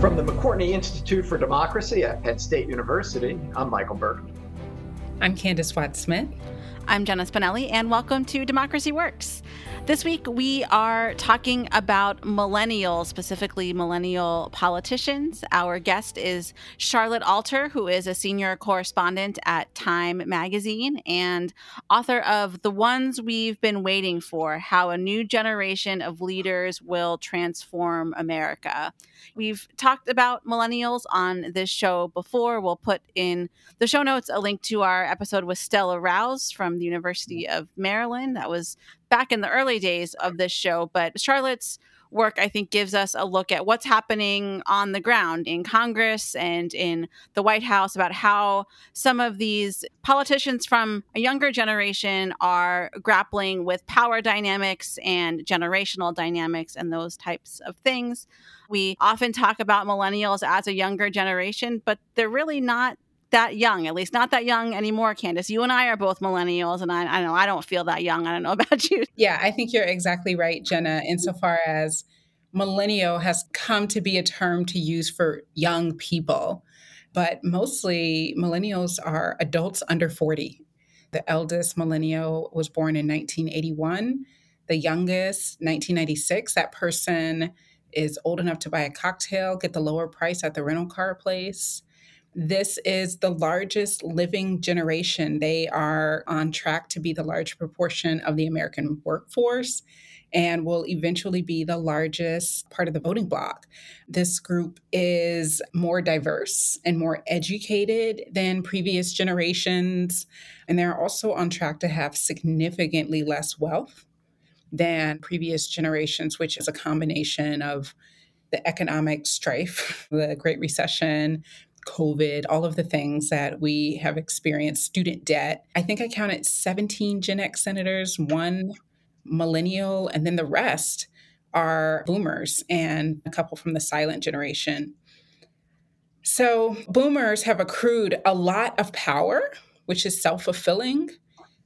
From the McCourtney Institute for Democracy at Penn State University, I'm Michael Berkman. I'm Candis Watts Smith. I'm Jenna Spinelli, and welcome to Democracy Works. This week, we are talking about millennials, specifically millennial politicians. Our guest is Charlotte Alter, who is a senior correspondent at Time Magazine and author of The Ones We've Been Waiting For How a New Generation of Leaders Will Transform America. We've talked about millennials on this show before. We'll put in the show notes a link to our episode with Stella Rouse from the University of Maryland. That was back in the early days of this show, but Charlotte's work, I think, gives us a look at what's happening on the ground in Congress and in the White House about how some of these politicians from a younger generation are grappling with power dynamics and generational dynamics and those types of things. We often talk about millennials as a younger generation, but they're really not that young, at least not that young anymore, Candis. You and I are both millennials, and I, I know I don't feel that young. I don't know about you. Yeah, I think you're exactly right, Jenna, insofar as millennial has come to be a term to use for young people. But mostly millennials are adults under 40. The eldest millennial was born in 1981, the youngest, 1996. That person is old enough to buy a cocktail, get the lower price at the rental car place this is the largest living generation. They are on track to be the large proportion of the American workforce and will eventually be the largest part of the voting bloc. This group is more diverse and more educated than previous generations, and they're also on track to have significantly less wealth than previous generations, which is a combination of the economic strife, the Great Recession, COVID, all of the things that we have experienced, student debt. I think I counted 17 Gen X senators, one millennial, and then the rest are boomers and a couple from the silent generation. So, boomers have accrued a lot of power, which is self fulfilling.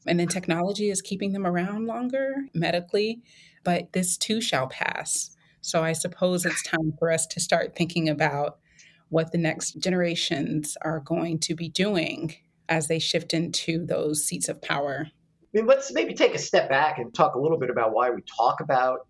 And then technology is keeping them around longer medically. But this too shall pass. So, I suppose it's time for us to start thinking about what the next generations are going to be doing as they shift into those seats of power. I mean, let's maybe take a step back and talk a little bit about why we talk about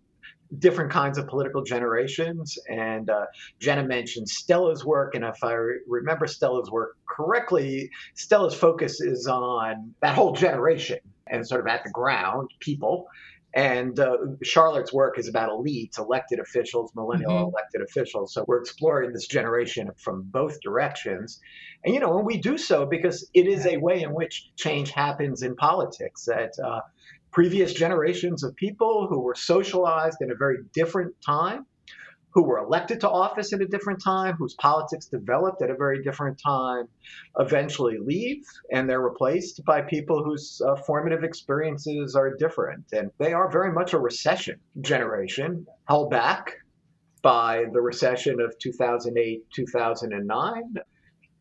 different kinds of political generations. And uh, Jenna mentioned Stella's work. And if I re- remember Stella's work correctly, Stella's focus is on that whole generation and sort of at the ground, people. And uh, Charlotte's work is about elites, elected officials, millennial mm-hmm. elected officials. So we're exploring this generation from both directions. And, you know, and we do so because it is a way in which change happens in politics that uh, previous generations of people who were socialized in a very different time who were elected to office at a different time, whose politics developed at a very different time, eventually leave and they're replaced by people whose uh, formative experiences are different. And they are very much a recession generation, held back by the recession of 2008, 2009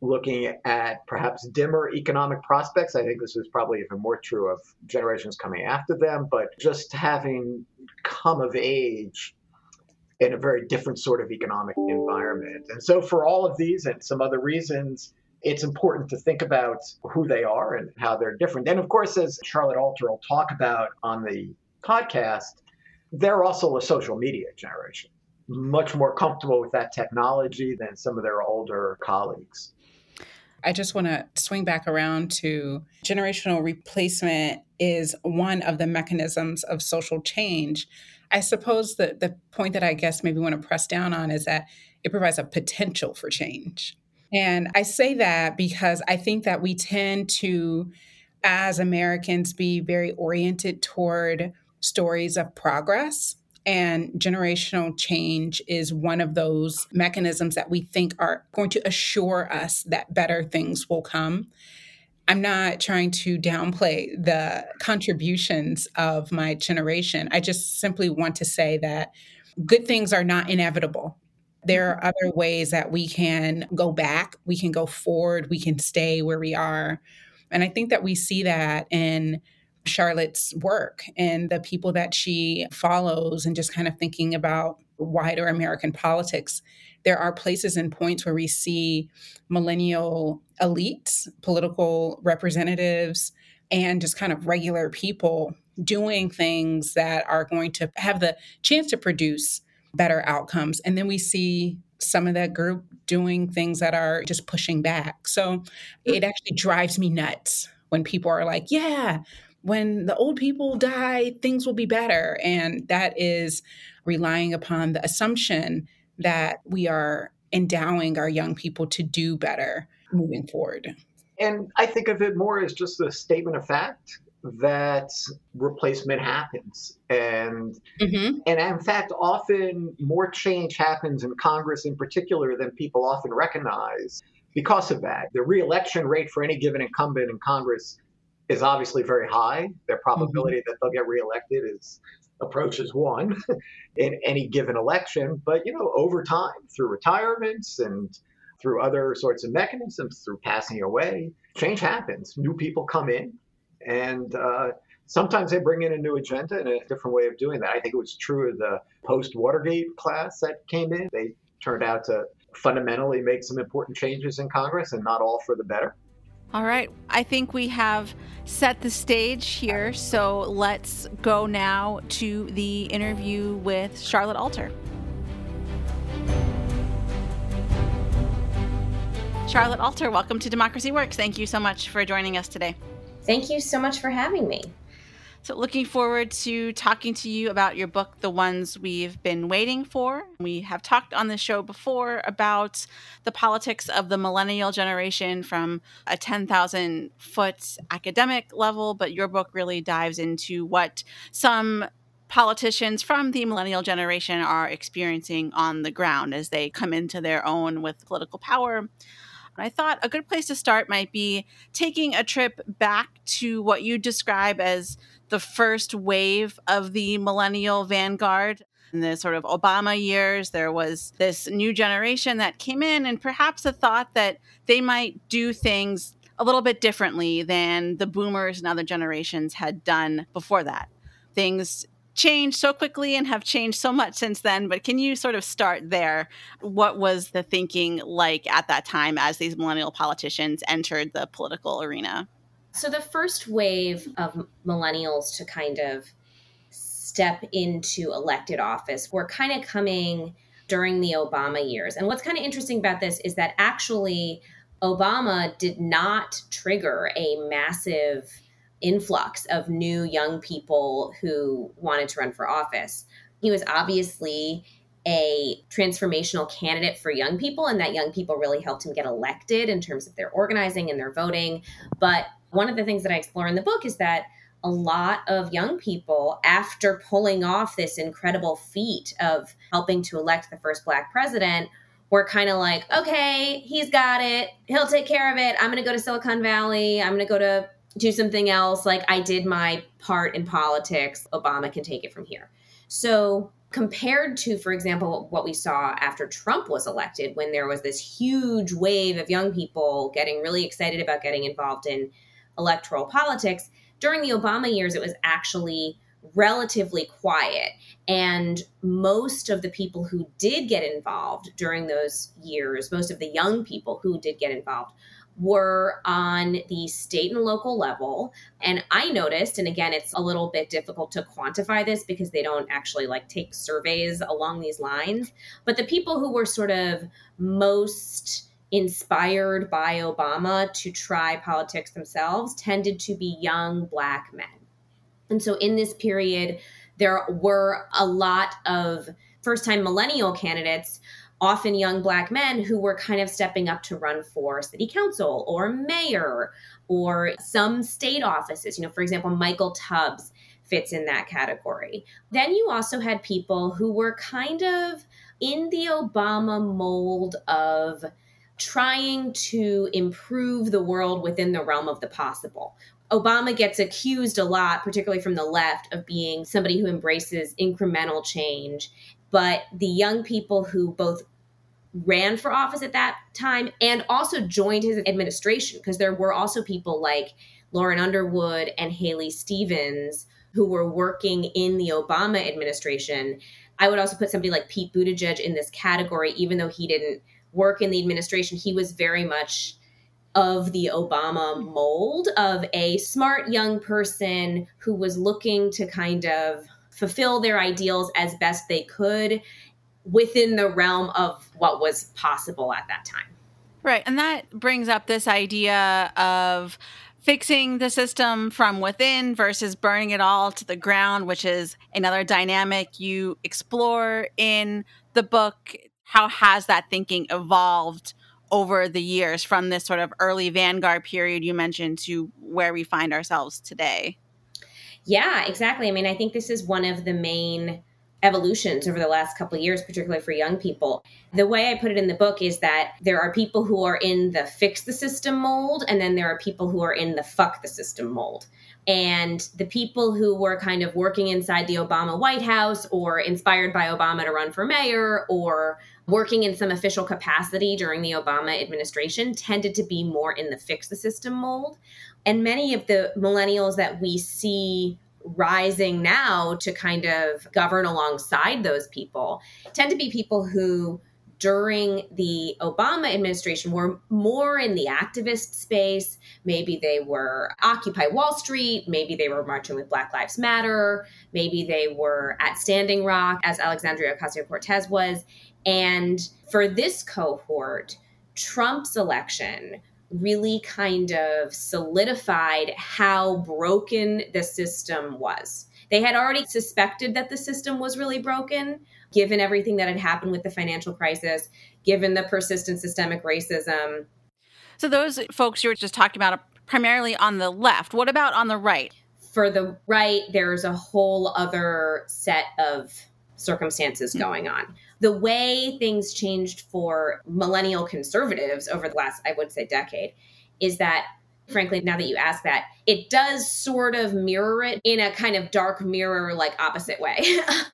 looking at perhaps dimmer economic prospects. I think this is probably even more true of generations coming after them, but just having come of age in a very different sort of economic environment. And so, for all of these and some other reasons, it's important to think about who they are and how they're different. And of course, as Charlotte Alter will talk about on the podcast, they're also a social media generation, much more comfortable with that technology than some of their older colleagues. I just want to swing back around to generational replacement is one of the mechanisms of social change I suppose that the point that I guess maybe want to press down on is that it provides a potential for change. And I say that because I think that we tend to, as Americans, be very oriented toward stories of progress. And generational change is one of those mechanisms that we think are going to assure us that better things will come. I'm not trying to downplay the contributions of my generation. I just simply want to say that good things are not inevitable. There are other ways that we can go back, we can go forward, we can stay where we are. And I think that we see that in Charlotte's work and the people that she follows, and just kind of thinking about wider American politics, there are places and points where we see millennial elites, political representatives, and just kind of regular people doing things that are going to have the chance to produce better outcomes. And then we see some of that group doing things that are just pushing back. So it actually drives me nuts when people are like, yeah, when the old people die, things will be better. And that is relying upon the assumption that we are endowing our young people to do better moving forward. And I think of it more as just a statement of fact that replacement happens and mm-hmm. and in fact often more change happens in congress in particular than people often recognize because of that the reelection rate for any given incumbent in congress is obviously very high their probability mm-hmm. that they'll get reelected is approaches one in any given election but you know over time through retirements and through other sorts of mechanisms through passing away change happens new people come in and uh, sometimes they bring in a new agenda and a different way of doing that. I think it was true of the post Watergate class that came in. They turned out to fundamentally make some important changes in Congress and not all for the better. All right. I think we have set the stage here. So let's go now to the interview with Charlotte Alter. Charlotte Alter, welcome to Democracy Works. Thank you so much for joining us today. Thank you so much for having me. So, looking forward to talking to you about your book, The Ones We've Been Waiting For. We have talked on the show before about the politics of the millennial generation from a 10,000 foot academic level, but your book really dives into what some politicians from the millennial generation are experiencing on the ground as they come into their own with political power. I thought a good place to start might be taking a trip back to what you describe as the first wave of the millennial vanguard. In the sort of Obama years, there was this new generation that came in, and perhaps a thought that they might do things a little bit differently than the boomers and other generations had done before that. Things changed so quickly and have changed so much since then. But can you sort of start there? What was the thinking like at that time as these millennial politicians entered the political arena? So, the first wave of millennials to kind of step into elected office were kind of coming during the Obama years. And what's kind of interesting about this is that actually, Obama did not trigger a massive influx of new young people who wanted to run for office. He was obviously a transformational candidate for young people, and that young people really helped him get elected in terms of their organizing and their voting. But one of the things that I explore in the book is that a lot of young people, after pulling off this incredible feat of helping to elect the first black president, were kind of like, okay, he's got it. He'll take care of it. I'm going to go to Silicon Valley. I'm going to go to do something else. Like I did my part in politics. Obama can take it from here. So, compared to, for example, what we saw after Trump was elected, when there was this huge wave of young people getting really excited about getting involved in electoral politics, during the Obama years, it was actually relatively quiet. And most of the people who did get involved during those years, most of the young people who did get involved, were on the state and local level. And I noticed, and again, it's a little bit difficult to quantify this because they don't actually like take surveys along these lines. But the people who were sort of most inspired by Obama to try politics themselves tended to be young black men. And so in this period, there were a lot of first time millennial candidates often young black men who were kind of stepping up to run for city council or mayor or some state offices. You know, for example, Michael Tubbs fits in that category. Then you also had people who were kind of in the Obama mold of trying to improve the world within the realm of the possible. Obama gets accused a lot, particularly from the left, of being somebody who embraces incremental change. But the young people who both ran for office at that time and also joined his administration because there were also people like Lauren Underwood and Haley Stevens, who were working in the Obama administration. I would also put somebody like Pete Buttigieg in this category, even though he didn't work in the administration. He was very much of the Obama mold of a smart young person who was looking to kind of fulfill their ideals as best they could within the realm of what was possible at that time. Right. And that brings up this idea of fixing the system from within versus burning it all to the ground, which is another dynamic you explore in the book. How has that thinking evolved over the years from this sort of early vanguard period you mentioned to where we find ourselves today? Yeah, exactly. I mean, I think this is one of the main evolutions over the last couple of years, particularly for young people. The way I put it in the book is that there are people who are in the fix the system mold, and then there are people who are in the fuck the system mold. And the people who were kind of working inside the Obama White House or inspired by Obama to run for mayor or working in some official capacity during the Obama administration tended to be more in the fix the system mold. And many of the millennials that we see rising now to kind of govern alongside those people tend to be people who during the Obama administration were more in the activist space. Maybe they were Occupy Wall Street. Maybe they were marching with Black Lives Matter. Maybe they were at Standing Rock, as Alexandria Ocasio Cortez was. And for this cohort, Trump's election really kind of solidified how broken the system was. They had already suspected that the system was really broken, given everything that had happened with the financial crisis, given the persistent systemic racism. So, those folks you were just talking about are primarily on the left. What about on the right? For the right, there's a whole other set of circumstances hmm. going on the way things changed for millennial conservatives over the last, I would say, decade is that frankly, now that you ask that, it does sort of mirror it in a kind of dark mirror, like opposite way.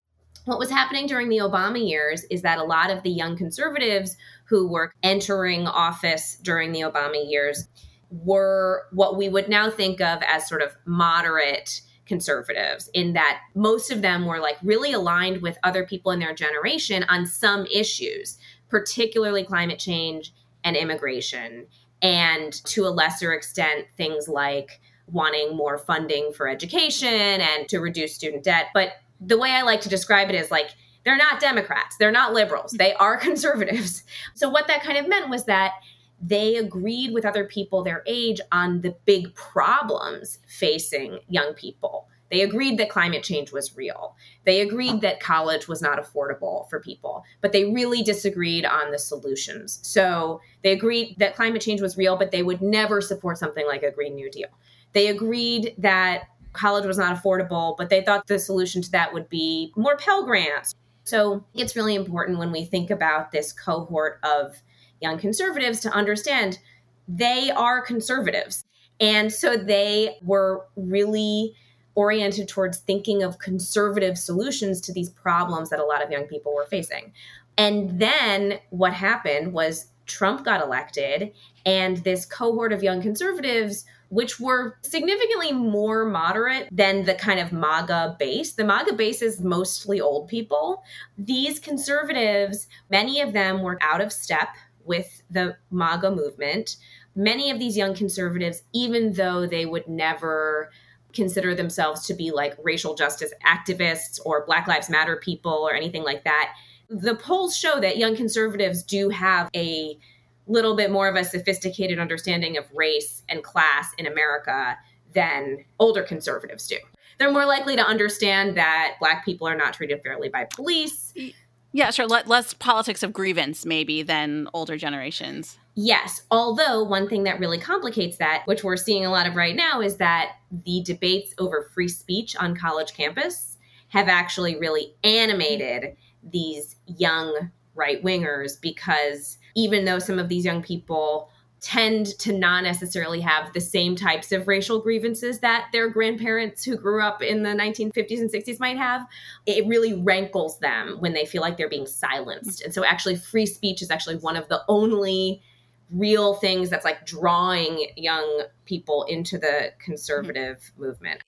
what was happening during the Obama years is that a lot of the young conservatives who were entering office during the Obama years were what we would now think of as sort of moderate conservatives in that most of them were like really aligned with other people in their generation on some issues, particularly climate change and immigration, and to a lesser extent, things like wanting more funding for education and to reduce student debt. But the way I like to describe it is like, they're not Democrats, they're not liberals, they are conservatives. So, what that kind of meant was that they agreed with other people their age on the big problems facing young people. They agreed that climate change was real. They agreed that college was not affordable for people, but they really disagreed on the solutions. So they agreed that climate change was real, but they would never support something like a Green New Deal. They agreed that college was not affordable, but they thought the solution to that would be more Pell Grants. So it's really important when we think about this cohort of young conservatives to understand they are conservatives. And so they were really oriented towards thinking of conservative solutions to these problems that a lot of young people were facing. And then what happened was Trump got elected, and this cohort of young conservatives, which were significantly more moderate than the kind of MAGA base. The MAGA base is mostly old people. These conservatives, many of them were out of step with the MAGA movement. Many of these young conservatives, even though they would never consider themselves to be like racial justice activists or Black Lives Matter people or anything like that, the polls show that young conservatives do have a little bit more of a sophisticated understanding of race and class in America than older conservatives do. They're more likely to understand that Black people are not treated fairly by police. Yeah, sure. less politics of grievance, maybe, than older generations. Yes. Although, one thing that really complicates that, which we're seeing a lot of right now, is that the debates over free speech on college campus have actually really animated these young right wingers because even though some of these young people tend to not necessarily have the same types of racial grievances that their grandparents who grew up in the 1950s and 60s might have. It really rankles them when they feel like they're being silenced. And so, actually, free speech is actually one of the only real things that's like drawing young people into the conservative mm-hmm. movement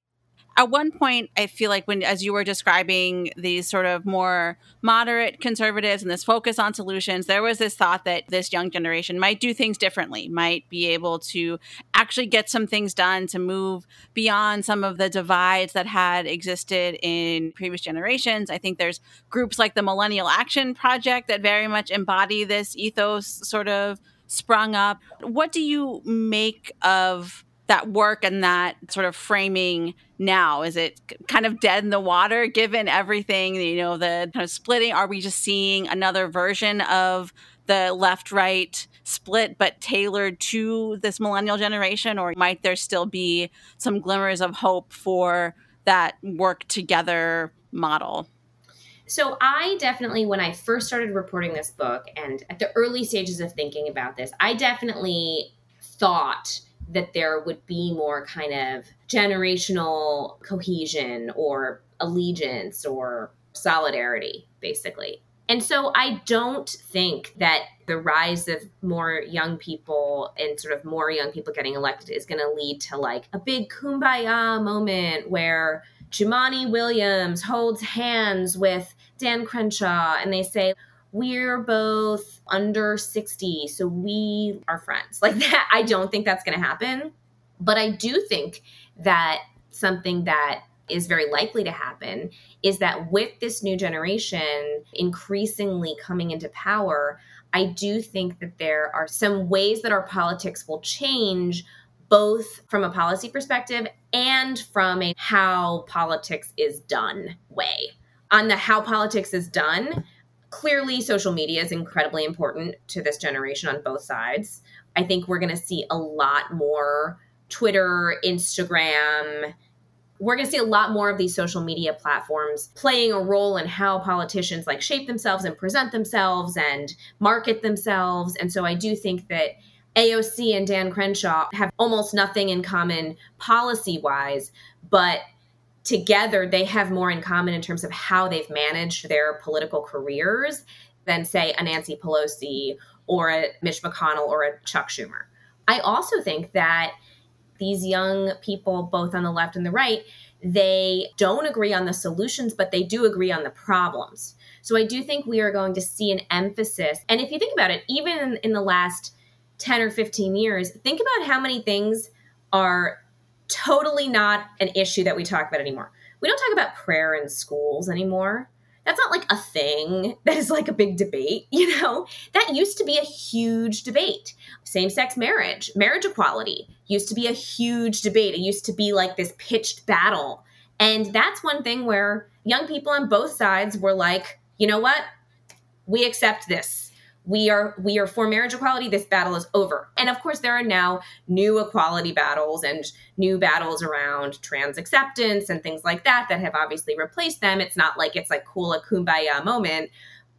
at one point i feel like when as you were describing these sort of more moderate conservatives and this focus on solutions there was this thought that this young generation might do things differently might be able to actually get some things done to move beyond some of the divides that had existed in previous generations. I think there's groups like the millennial action project that very much embody this ethos sort of sprung up. What do you make of that work and that sort of framing now? Is it kind of dead in the water given everything, you know, the kind of splitting? Are we just seeing another version of the left right split, but tailored to this millennial generation? Or might there still be some glimmers of hope for that work together model? So, I definitely, when I first started reporting this book and at the early stages of thinking about this, I definitely thought that there would be more kind of generational cohesion or allegiance or solidarity, basically. And so I don't think that the rise of more young people and sort of more young people getting elected is going to lead to like a big kumbaya moment where Jumaane Williams holds hands with Dan Crenshaw and they say, we're both under 60, so we are friends. Like that, I don't think that's going to happen. But I do think that something that is very likely to happen is that with this new generation increasingly coming into power, I do think that there are some ways that our politics will change, both from a policy perspective and from a how politics is done way. On the how politics is done, clearly social media is incredibly important to this generation on both sides. I think we're going to see a lot more Twitter, Instagram. We're going to see a lot more of these social media platforms playing a role in how politicians like shape themselves and present themselves and market themselves. And so I do think that AOC and Dan Crenshaw have almost nothing in common policy wise, but together they have more in common in terms of how they've managed their political careers than say a Nancy Pelosi or a Mitch McConnell or a Chuck Schumer. I also think that these young people both on the left and the right they don't agree on the solutions but they do agree on the problems. So I do think we are going to see an emphasis and if you think about it even in, the last 10 or 15 years think about how many things are totally not an issue that we talk about anymore. We don't talk about prayer in schools anymore. That's not like a thing that is like a big debate, you know? That used to be a huge debate. Same sex marriage, marriage equality used to be a huge debate. It used to be like this pitched battle. And that's one thing where young people on both sides were like, you know what? We accept this we are we are for marriage equality. This battle is over. And of course there are now new equality battles and new battles around trans acceptance and things like that that have obviously replaced them. It's not like it's like cool a kumbaya moment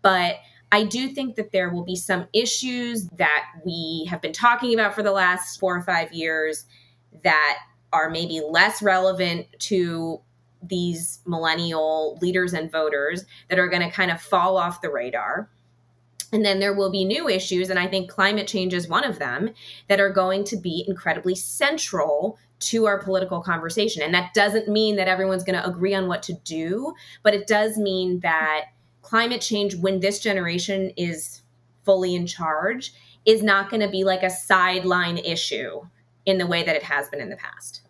but I do think that there will be some issues that we have been talking about for the last four or five years that are maybe less relevant to these millennial leaders and voters that are going to kind of fall off the radar. And then there will be new issues, and I think climate change is one of them, that are going to be incredibly central to our political conversation. And that doesn't mean that everyone's going to agree on what to do, but it does mean that climate change, when this generation is fully in charge, is not going to be like a sideline issue in the way that it has been in the past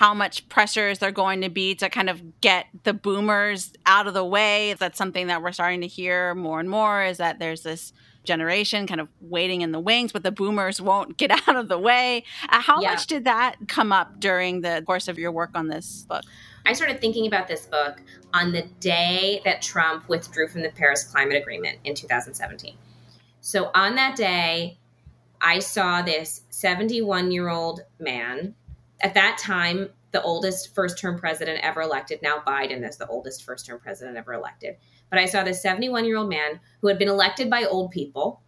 how much pressure is there going to be to kind of get the boomers out of the way. That's something that we're starting to hear more and more is that there's this generation kind of waiting in the wings, but the boomers won't get out of the way. Uh, how yeah. much did that come up during the course of your work on this book? I started thinking about this book on the day that Trump withdrew from the Paris Climate Agreement in 2017. So on that day, I saw this 71 year old man at that time, the oldest first term president ever elected. Now Biden is the oldest first term president ever elected. But I saw this 71 year old man who had been elected by old people.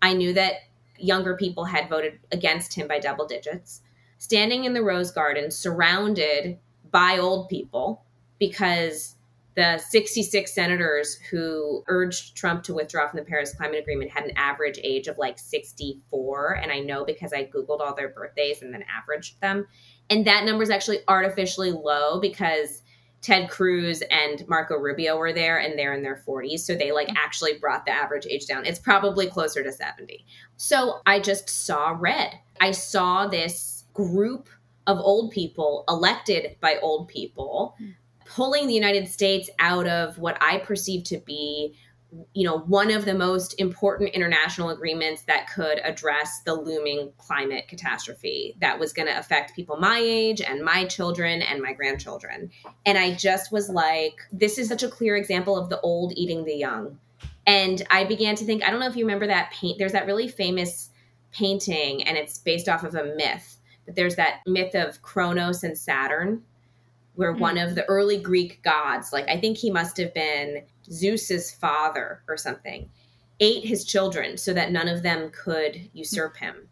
I knew that younger people had voted against him by double digits, standing in the Rose Garden, surrounded by old people because the 66 senators who urged Trump to withdraw from the Paris Climate Agreement had an average age of like 64. And I know because I Googled all their birthdays and then averaged them. And that number is actually artificially low because Ted Cruz and Marco Rubio were there and they're in their 40s. So they like mm-hmm. actually brought the average age down. It's probably closer to 70. So I just saw red. I saw this group of old people elected by old people hmm. Pulling the United States out of what I perceive to be you know one of the most important international agreements that could address the looming climate catastrophe that was going to affect people my age and my children and my grandchildren. And i just was like this is such a clear example of the old eating the young. And i began to think i don't know if you remember that paint there's that really famous painting and it's based off of a myth but there's that myth of Kronos and Saturn where mm-hmm. one of the early Greek gods, like I think he must have been Zeus's father or something, ate his children so that none of them could usurp him.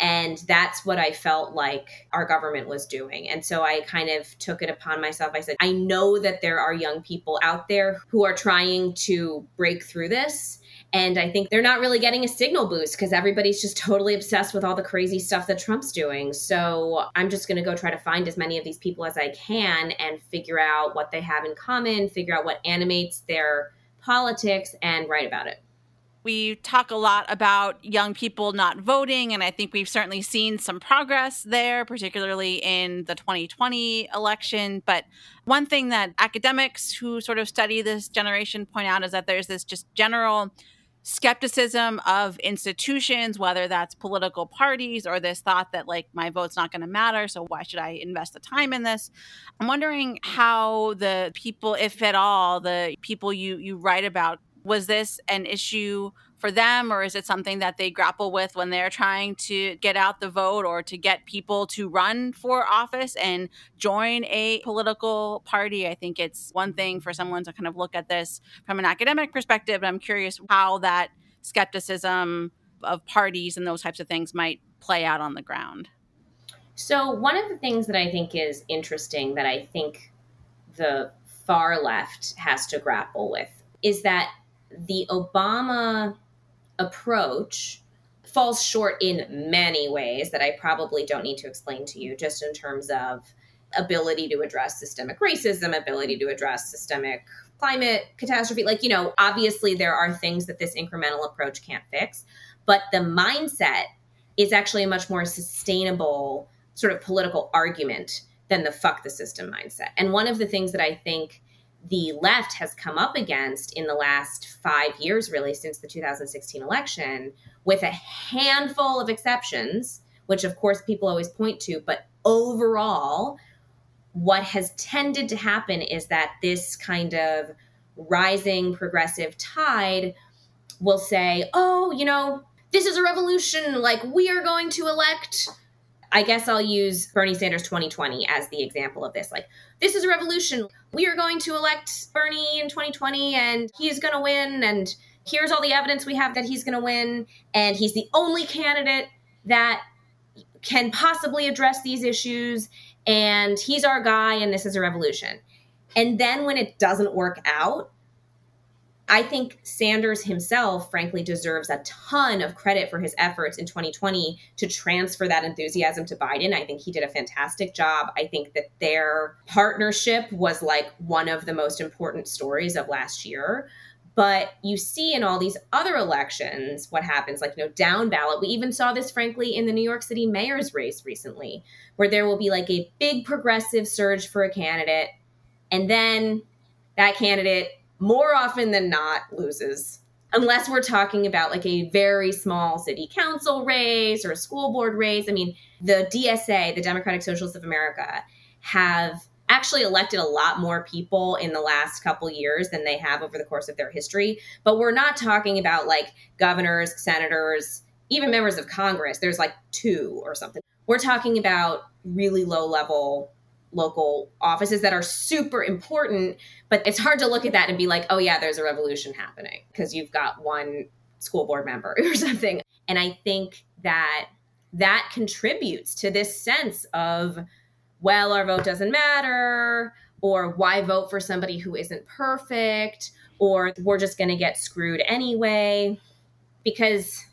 And that's what I felt like our government was doing. And so I kind of took it upon myself. I said, I know that there are young people out there who are trying to break through this. And I think they're not really getting a signal boost because everybody's just totally obsessed with all the crazy stuff that Trump's doing. So I'm just going to go try to find as many of these people as I can and figure out what they have in common, figure out what animates their politics, and write about it we talk a lot about young people not voting, and I think we've certainly seen some progress there, particularly in the 2020 election. But one thing that academics who sort of study this generation point out is that there's this just general skepticism of institutions, whether that's political parties or this thought that like my vote's not going to matter. So why should I invest the time in this? I'm wondering how the people, if at all, the people you you write about was this an issue for them or is it something that they grapple with when they're trying to get out the vote or to get people to run for office and join a political party? I think it's one thing for someone to kind of look at this from an academic perspective but i'm curious how that skepticism of parties and those types of things might play out on the ground. So one of the things that i think is interesting that i think the far left has to grapple with is that the Obama approach falls short in many ways that I probably don't need to explain to you, just in terms of ability to address systemic racism, ability to address systemic climate catastrophe. Like, you know, obviously there are things that this incremental approach can't fix, but the mindset is actually a much more sustainable sort of political argument than the fuck the system mindset. And one of the things that I think the left has come up against in the last five years, really, since the 2016 election, with a handful of exceptions, which of course people always point to. But overall, what has tended to happen is that this kind of rising progressive tide will say, oh, you know, this is a revolution. Like, we are going to elect I guess I'll use Bernie Sanders 2020 as the example of this. Like, this is a revolution. We are going to elect Bernie in 2020 and he's going to win. And here's all the evidence we have that he's going to win. And he's the only candidate that can possibly address these issues. And he's our guy, and this is a revolution. And then when it doesn't work out, I think Sanders himself, frankly, deserves a ton of credit for his efforts in 2020 to transfer that enthusiasm to Biden. I think he did a fantastic job. I think that their partnership was like one of the most important stories of last year. But you see in all these other elections what happens, like, you know, down ballot. We even saw this, frankly, in the New York City mayor's race recently, where there will be like a big progressive surge for a candidate. And then that candidate more often than not loses unless we're talking about like a very small city council race or a school board race. I mean, the DSA, the Democratic Socialists of America, have actually elected a lot more people in the last couple years than they have over the course of their history. But we're not talking about like governors, senators, even members of Congress. There's like two or something. We're talking about really low level local offices that are super important but it's hard to look at that and be like oh yeah there's a revolution happening because you've got one school board member or something and i think that that contributes to this sense of well our vote doesn't matter or why vote for somebody who isn't perfect, or we're just going to get screwed anyway. Because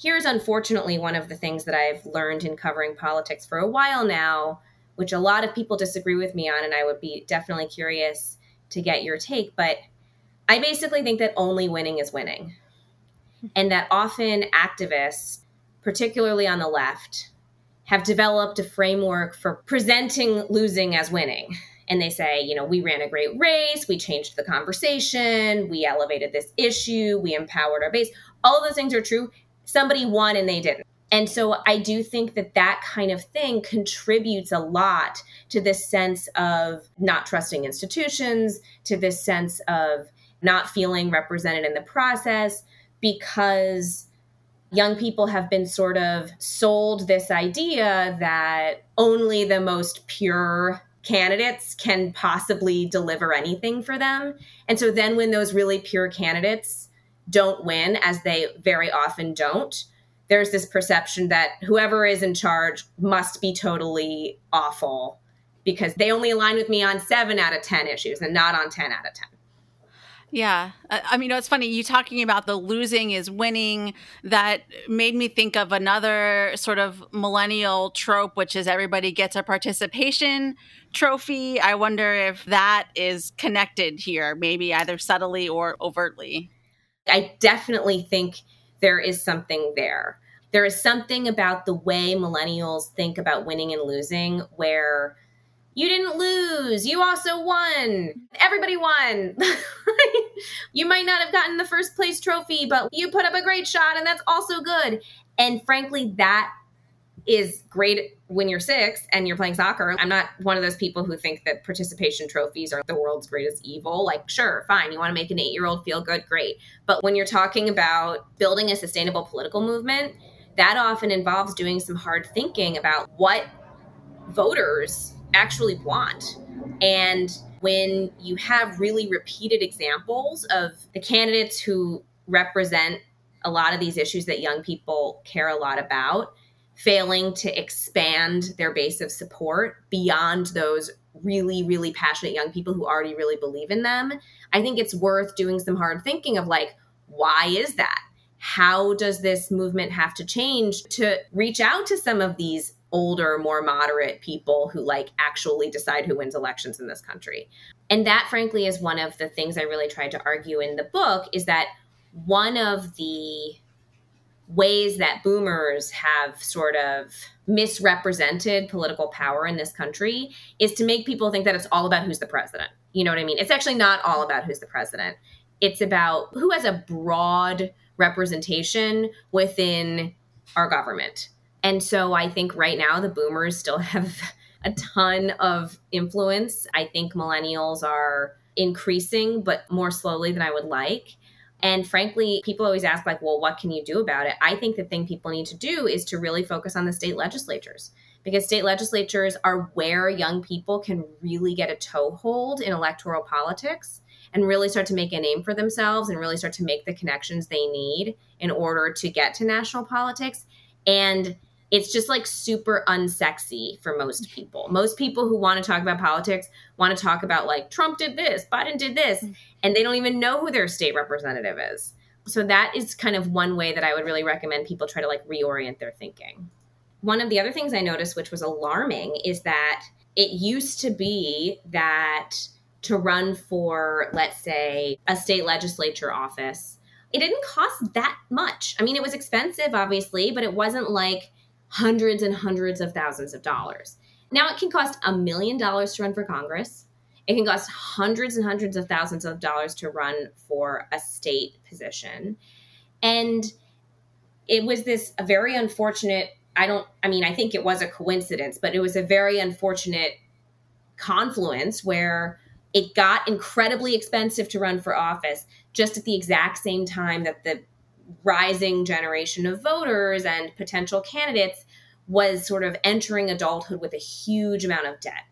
here's unfortunately one of the things that I've learned in covering politics for a while now, which a lot of people disagree with me on, and I would be definitely curious to get your take. But I basically think that only winning is winning. Hmm. And that often activists, particularly on the left, have developed a framework for presenting losing as winning. And they say, you know, we ran a great race, we changed the conversation, we elevated this issue, we empowered our base. All of those things are true. Somebody won and they didn't. And so I do think that that kind of thing contributes a lot to this sense of not trusting institutions, to this sense of not feeling represented in the process, because young people have been sort of sold this idea that only the most pure candidates can possibly deliver anything for them. And so then when those really pure candidates don't win, as they very often don't, there's this perception that whoever is in charge must be totally awful because they only align with me on seven out of 10 issues and not on 10 out of 10. Yeah. I mean, it's funny you talking about the losing is winning. That made me think of another sort of millennial trope, which is everybody gets a participation trophy. I wonder if that is connected here, maybe either subtly or overtly. I definitely think there is something there. There is something about the way millennials think about winning and losing where you didn't lose. You also won. Everybody won. you might not have gotten the first place trophy, but you put up a great shot and that's also good. And frankly, that is great when you're six and you're playing soccer. I'm not one of those people who think that participation trophies are the world's greatest evil. Like, sure, fine, you want to make an eight year old feel good, great. But when you're talking about building a sustainable political movement, that often involves doing some hard thinking about what voters actually want. And when you have really repeated examples of the candidates who represent a lot of these issues that young people care a lot about failing to expand their base of support beyond those really really passionate young people who already really believe in them i think it's worth doing some hard thinking of like why is that how does this movement have to change to reach out to some of these older, more moderate people who like actually decide who wins elections in this country. And that frankly is one of the things I really tried to argue in the book is that one of the ways that boomers have sort of misrepresented political power in this country is to make people think that it's all about who's the president. You know what I mean? It's actually not all about who's the president. It's about who has a broad representation within our government and so I think right now the boomers still have a ton of influence. I think millennials are increasing, but more slowly than I would like. And frankly, people always ask, like, well, what can you do about it? I think the thing people need to do is to really focus on the state legislatures because state legislatures are where young people can really get a toehold in electoral politics and really start to make a name for themselves and really start to make the connections they need in order to get to national politics. And it's just like super unsexy for most people. Most people who want to talk about politics want to talk about like Trump did this, Biden did this, mm. And they don't even know who their state representative is. So that is kind of one way that I would really recommend people try to like reorient their thinking. One of the other things I noticed which was alarming is that it used to be that to run for let's say a state legislature office, it didn't cost that much. I mean, it was expensive obviously, but it wasn't like hundreds and hundreds of thousands of dollars. Now it can cost a million dollars to run for Congress. It can cost hundreds and hundreds of thousands of dollars to run for a state position. And it was this a very unfortunate, I don't, I mean, I think it was a coincidence, but it was a very unfortunate confluence where it got incredibly expensive to run for office just at the exact same time that the rising generation of voters and potential candidates was sort of entering adulthood with a huge amount of debt.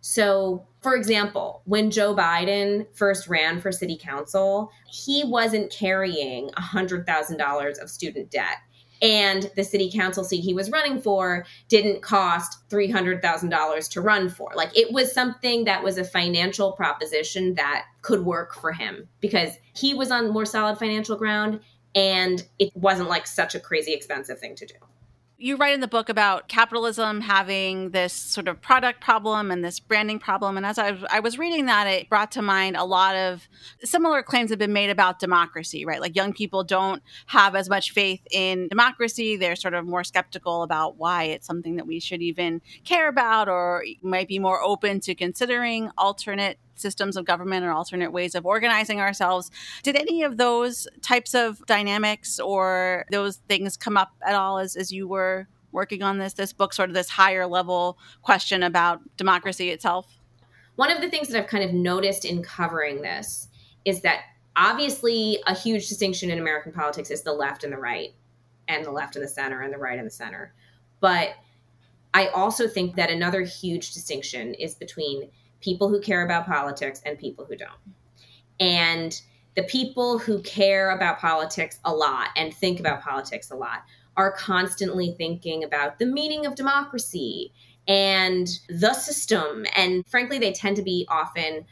So, for example, when Joe Biden first ran for city council, he wasn't carrying $100,000 of student debt. and the city council seat he was running for didn't cost $300,000 to run for. Like it was something that was a financial proposition that could work for him because he was on more solid financial ground and it wasn't like such a crazy expensive thing to do you write in the book about capitalism having this sort of product problem and this branding problem. And as I, I, was reading that, it brought to mind a lot of similar claims have been made about democracy, right? Like young people don't have as much faith in democracy. They're sort of more skeptical about why it's something that we should even care about or might be more open to considering alternate systems of government or alternate ways of organizing ourselves. Did any of those types of dynamics or those things come up at all as, as you were working on this this book, sort of this higher level question about democracy itself? One of the things that I've kind of noticed in covering this is that obviously a huge distinction in American politics is the left and the right, and the left and the center, and the right and the center. But I also think that another huge distinction is between people who care about politics and people who don't. And the people who care about politics a lot and think about politics a lot are constantly thinking about the meaning of democracy and the system. And frankly, they tend to be often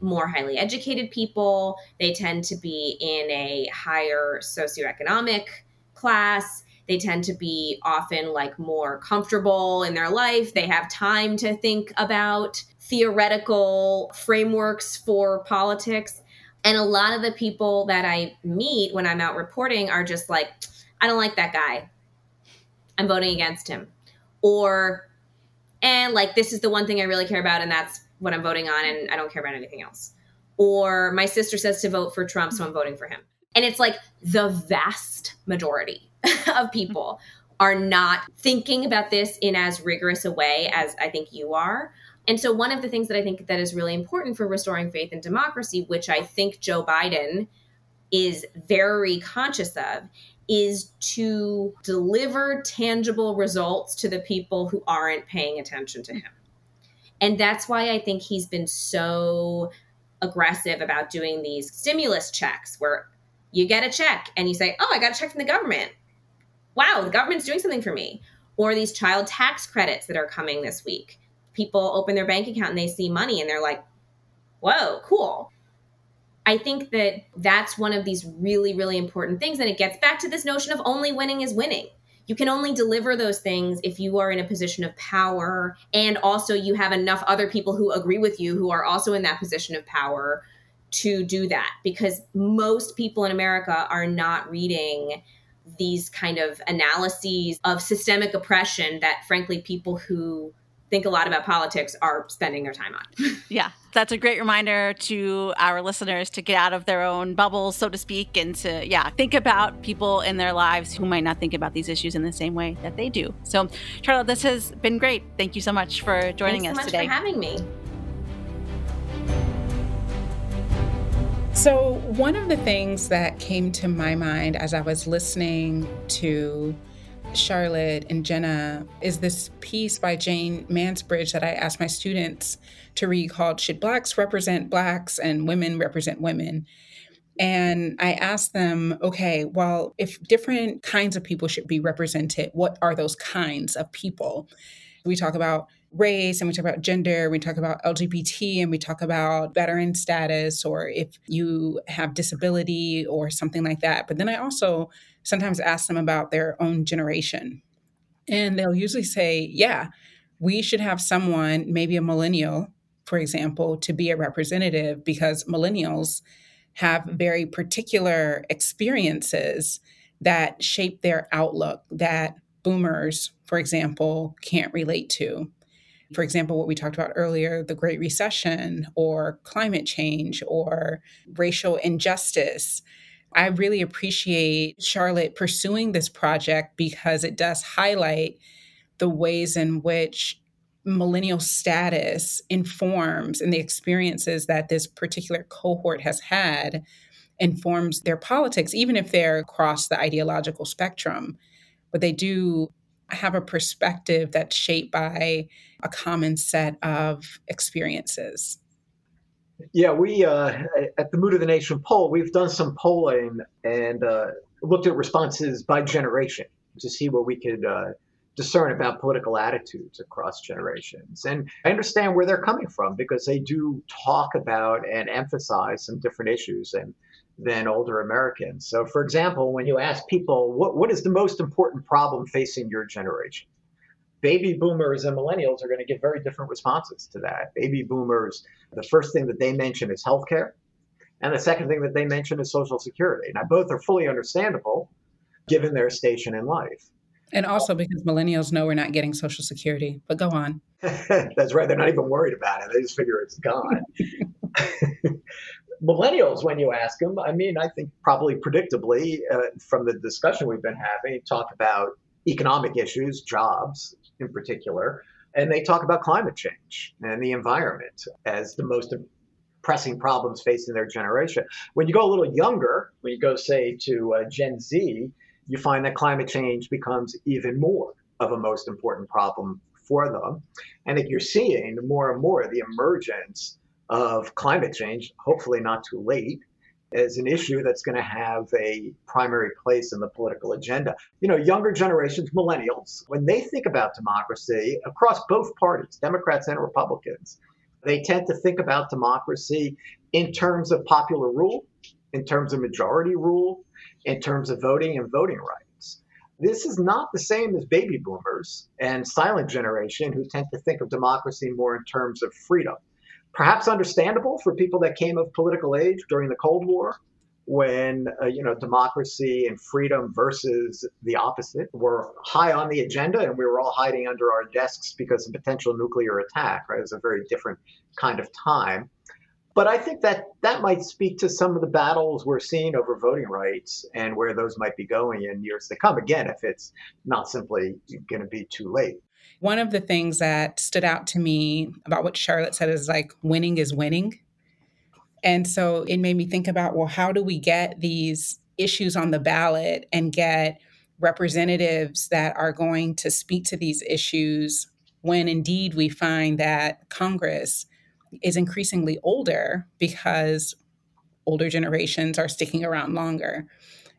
more highly educated people. They tend to be in a higher socioeconomic class. They tend to be often like more comfortable in their life. They have time to think about theoretical frameworks for politics. And a lot of the people that I meet when I'm out reporting are just like, I don't like that guy. I'm voting against him. Or, and like, this is the one thing I really care about, and that's what I'm voting on, and I don't care about anything else. Or, my sister says to vote for Trump, so I'm voting for him. And it's like the vast majority of people are not thinking about this in as rigorous a way as I think you are. And so one of the things that I think that is really important for restoring faith in democracy, which I think Joe Biden is very conscious of, is to deliver tangible results to the people who aren't paying attention to him. And that's why I think he's been so aggressive about doing these stimulus checks where you get a check and you say, Oh, I got a check from the government. Wow, the government's doing something for me. Or these child tax credits that are coming this week people open their bank account and they see money and they're like, whoa, cool. I think that that's one of these really, really important things. And it gets back to this notion of only winning is winning. You can only deliver those things if you are in a position of power and also you have enough other people who agree with you who are also in that position of power to do that. Because most people in America are not reading these kind of analyses of systemic oppression that, frankly, people who think a lot about politics are spending their time on. yeah, that's a great reminder to our listeners to get out of their own bubbles, so to speak, and to, yeah, think about people in their lives who might not think about these issues in the same way that they do. So, Charlotte, this has been great. Thank you so much for joining Thanks us so today. for having me. So, one of the things that came to my mind as I was listening to Charlotte and Jenna is this piece by Jane Mansbridge that I asked my students to read called Should Blacks Represent Blacks and Women Represent Women? And I asked them, okay, well, if different kinds of people should be represented, what are those kinds of people? We talk about race and we talk about gender, we talk about LGBT and we talk about veteran status or if you have disability or something like that. But then I also sometimes ask them about their own generation. And they'll usually say, yeah, we should have someone, maybe a millennial, for example, to be a representative because millennials have very particular experiences that shape their outlook that boomers, for example, can't relate to. For example, what we talked about earlier, the Great Recession or climate change or racial injustice. I really appreciate Charlotte pursuing this project because it does highlight the ways in which millennial status informs and the experiences that this particular cohort has had informs their politics, even if they're across the ideological spectrum. But they do have a perspective that's shaped by a common set of experiences. Yeah, we uh, at the Mood of the Nation poll, we've done some polling and uh, looked at responses by generation to see what we could uh, discern about political attitudes across generations. And I understand where they're coming from because they do talk about and emphasize some different issues than, than older Americans. So, for example, when you ask people, what, what is the most important problem facing your generation? Baby boomers and millennials are going to give very different responses to that. Baby boomers, the first thing that they mention is healthcare. And the second thing that they mention is Social Security. Now, both are fully understandable given their station in life. And also because millennials know we're not getting Social Security. But go on. That's right. They're not even worried about it. They just figure it's gone. Millennials, when you ask them, I mean, I think probably predictably uh, from the discussion we've been having, talk about economic issues, jobs in particular, and they talk about climate change and the environment as the most pressing problems facing their generation. When you go a little younger, when you go, say, to uh, Gen Z, you find that climate change becomes even more of a most important problem for them. And that you're seeing more and more the emergence of climate change, hopefully not too late, as an issue that's going to have a primary place in the political agenda. You know, younger generations, millennials, when they think about democracy across both parties, Democrats and Republicans, they tend to think about democracy in terms of popular rule, in terms of majority rule, in terms of voting and voting rights. This is not the same as baby boomers and silent generation who tend to think of democracy more in terms of freedom. Perhaps understandable for people that came of political age during the Cold War, when uh, you know democracy and freedom versus the opposite were high on the agenda, and we were all hiding under our desks because of potential nuclear attack. Right, it was a very different kind of time. But I think that that might speak to some of the battles we're seeing over voting rights and where those might be going in years to come. Again, if it's not simply going to be too late. One of the things that stood out to me about what Charlotte said is like winning is winning. And so it made me think about well, how do we get these issues on the ballot and get representatives that are going to speak to these issues when indeed we find that Congress is increasingly older because older generations are sticking around longer.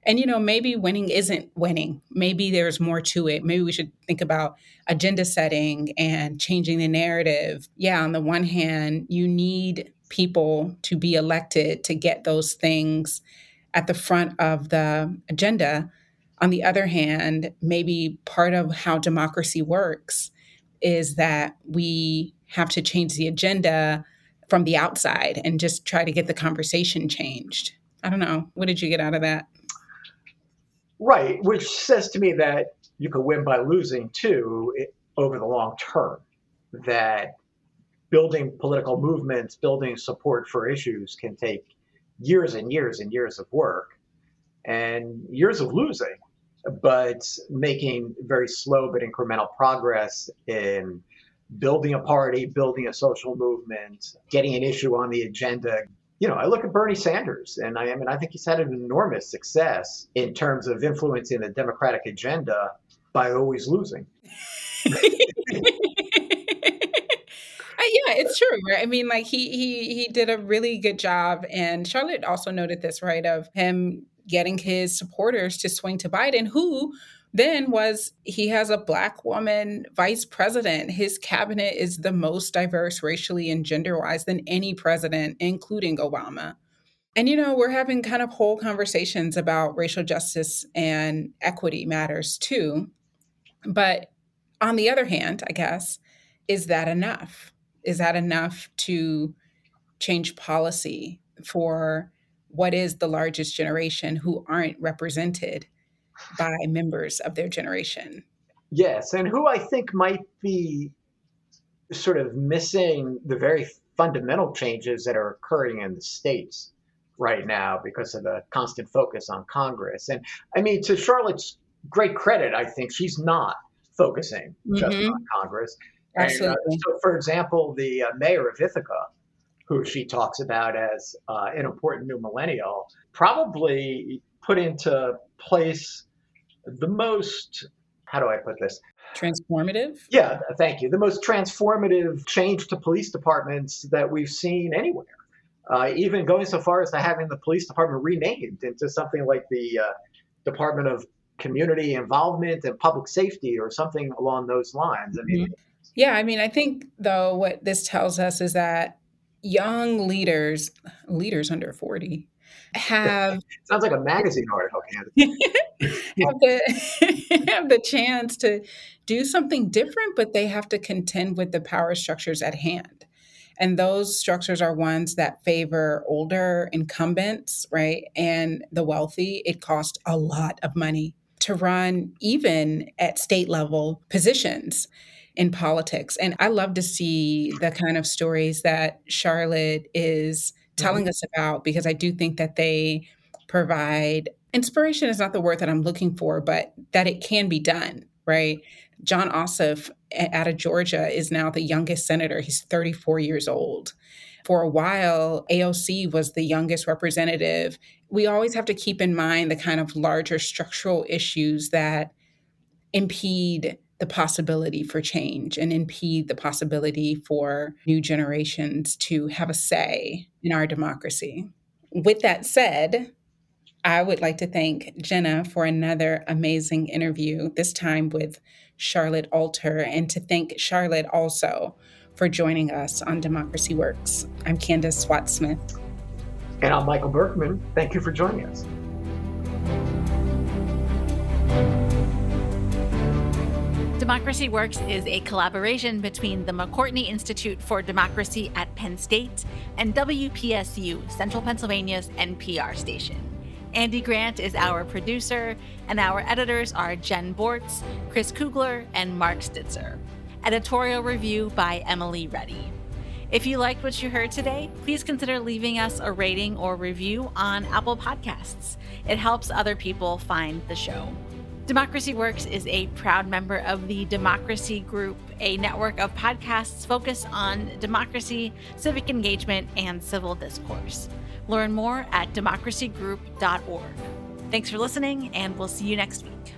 And you know, maybe winning isn't winning. Maybe there's more to it. Maybe we should think about agenda setting and changing the narrative. Yeah, on the one hand, you need people to be elected to get those things at the front of the agenda. On the other hand, maybe part of how democracy works is that we have to change the agenda from the outside and just try to get the conversation changed. I don't know. What did you get out of that? Right, which says to me that you could win by losing too over the long term. That building political movements, building support for issues can take years and years and years of work and years of losing, but making very slow but incremental progress in building a party, building a social movement, getting an issue on the agenda. You know, I look at Bernie Sanders, and I, I mean, I think he's had an enormous success in terms of influencing the Democratic agenda by always losing. Uh, yeah, it's true. Right? I mean, like he he he did a really good job, and Charlotte also noted this, right, of him getting his supporters to swing to Biden, who then was he has a black woman vice president. His cabinet is the most diverse racially and gender wise than any president, including Obama. And, you know, we're having kind of whole conversations about racial justice and equity matters too. But on the other hand, I guess, is that enough? Is that enough to change policy for what is the largest generation who aren't represented by members of their generation. Yes, and who I think might be sort of missing the very fundamental changes that are occurring in the states right now because of the constant focus on Congress. And I mean, to Charlotte's great credit, I think she's not focusing mm-hmm. just on Congress. Absolutely. And, uh, so, for example, the uh, mayor of Ithaca, who she talks about as uh, an important new millennial, probably put into place the most, how do I put this? Transformative? Yeah, thank you. The most transformative change to police departments that we've seen anywhere. uh, even going so far as to having the police department renamed into something like the uh, Department of Community Involvement and Public Safety or something along those lines. I mean, mm-hmm. yeah, I mean, I think though what this tells us is that young leaders, leaders under 40, have sounds like a magazine article have the have the chance to do something different but they have to contend with the power structures at hand. And those structures are ones that favor older incumbents right? And the wealthy it costs a lot of money to run even at state level positions in politics. And i love to see the kind of stories that charlotte is telling mm-hmm. us about because I do think that they provide inspiration is not the word that I'm looking for, but that it can be done, right? Jon Ossoff out of Georgia is now the youngest senator. He's 34 years old. For a while, AOC was the youngest representative. We always have to keep in mind the kind of larger structural issues that impede the possibility for change and impede the possibility for new generations to have a say in our democracy. With that said, I would like to thank Jenna for another amazing interview, this time with Charlotte Alter, and to thank Charlotte also for joining us on Democracy Works. I'm Candis Watts Smith. And I'm Michael Berkman. Thank you for joining us. Democracy Works is a collaboration between the McCourtney Institute for Democracy at Penn State and WPSU, Central Pennsylvania's NPR station. Andy Grant is our producer, and our editors are Jen Bortz, Chris Kugler, and Mark Stitzer. Editorial review by Emily Reddy. If you liked what you heard today, please consider leaving us a rating or review on Apple Podcasts. It helps other people find the show. Democracy Works is a proud member of the Democracy Group, a network of podcasts focused on democracy, civic engagement, and civil discourse. Learn more at democracygroup.org. Thanks for listening, and we'll see you next week.